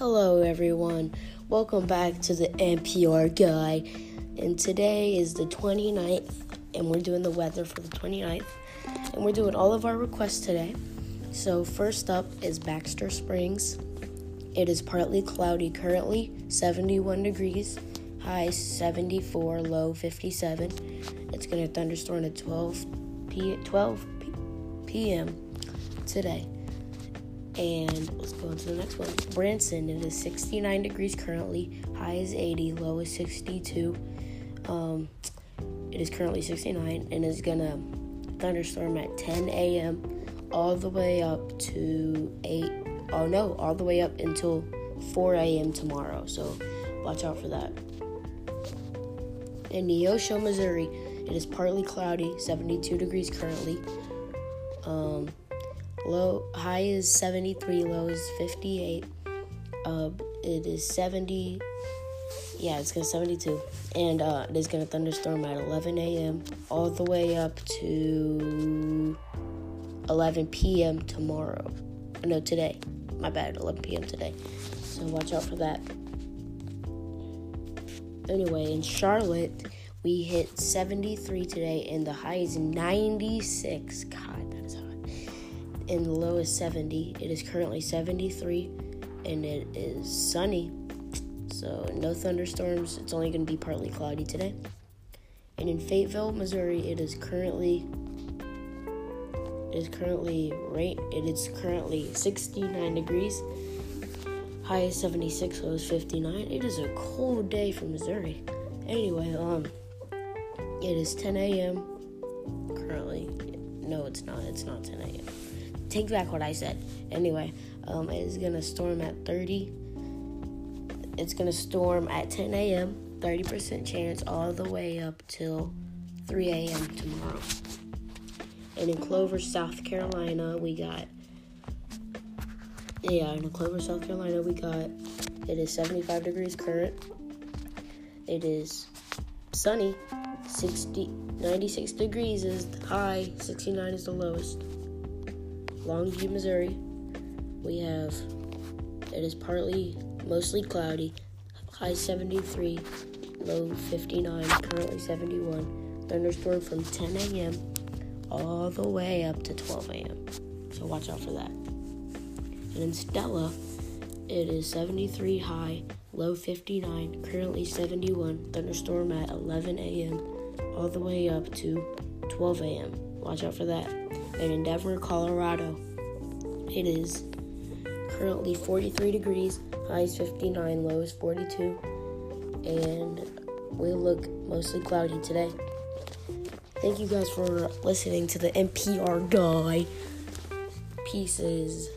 Hello, everyone. Welcome back to the NPR Guy. And today is the 29th, and we're doing the weather for the 29th. And we're doing all of our requests today. So, first up is Baxter Springs. It is partly cloudy currently, 71 degrees, high 74, low 57. It's going to thunderstorm at 12 p 12 p.m. today. And let's go on to the next one. Branson, it is 69 degrees currently. High is 80, low is 62. Um, it is currently 69 and is gonna thunderstorm at 10 a.m. all the way up to 8. Oh no, all the way up until 4 a.m. tomorrow. So watch out for that. In Neosho, Missouri, it is partly cloudy, 72 degrees currently. Um, Low high is 73, low is 58. Uh, it is 70. Yeah, it's gonna 72, and uh, it is gonna thunderstorm at 11 a.m. all the way up to 11 p.m. tomorrow. No, today. My bad. 11 p.m. today. So watch out for that. Anyway, in Charlotte, we hit 73 today, and the high is 96. God, that is hot and the low is 70. It is currently 73 and it is sunny. So no thunderstorms. It's only going to be partly cloudy today. And in Fayetteville, Missouri, it is currently it is currently right it is currently 69 degrees. High is 76, low is 59. It is a cold day for Missouri. Anyway, um it is 10 a.m. currently. No, it's not. It's not 10 a.m take back what I said. Anyway, um, it's gonna storm at 30. It's gonna storm at 10 a.m. 30% chance all the way up till 3 a.m. tomorrow. And in Clover, South Carolina, we got yeah, in Clover, South Carolina, we got it is 75 degrees current. It is sunny. 60 96 degrees is the high, 69 is the lowest. Longview, Missouri, we have it is partly mostly cloudy, high 73, low 59, currently 71. Thunderstorm from 10 a.m. all the way up to 12 a.m. So watch out for that. And in Stella, it is 73 high, low 59, currently 71. Thunderstorm at 11 a.m. all the way up to 12 a.m. Watch out for that in Denver, Colorado. It is currently 43 degrees, high is 59, low is 42, and we look mostly cloudy today. Thank you guys for listening to the NPR guy. Pieces.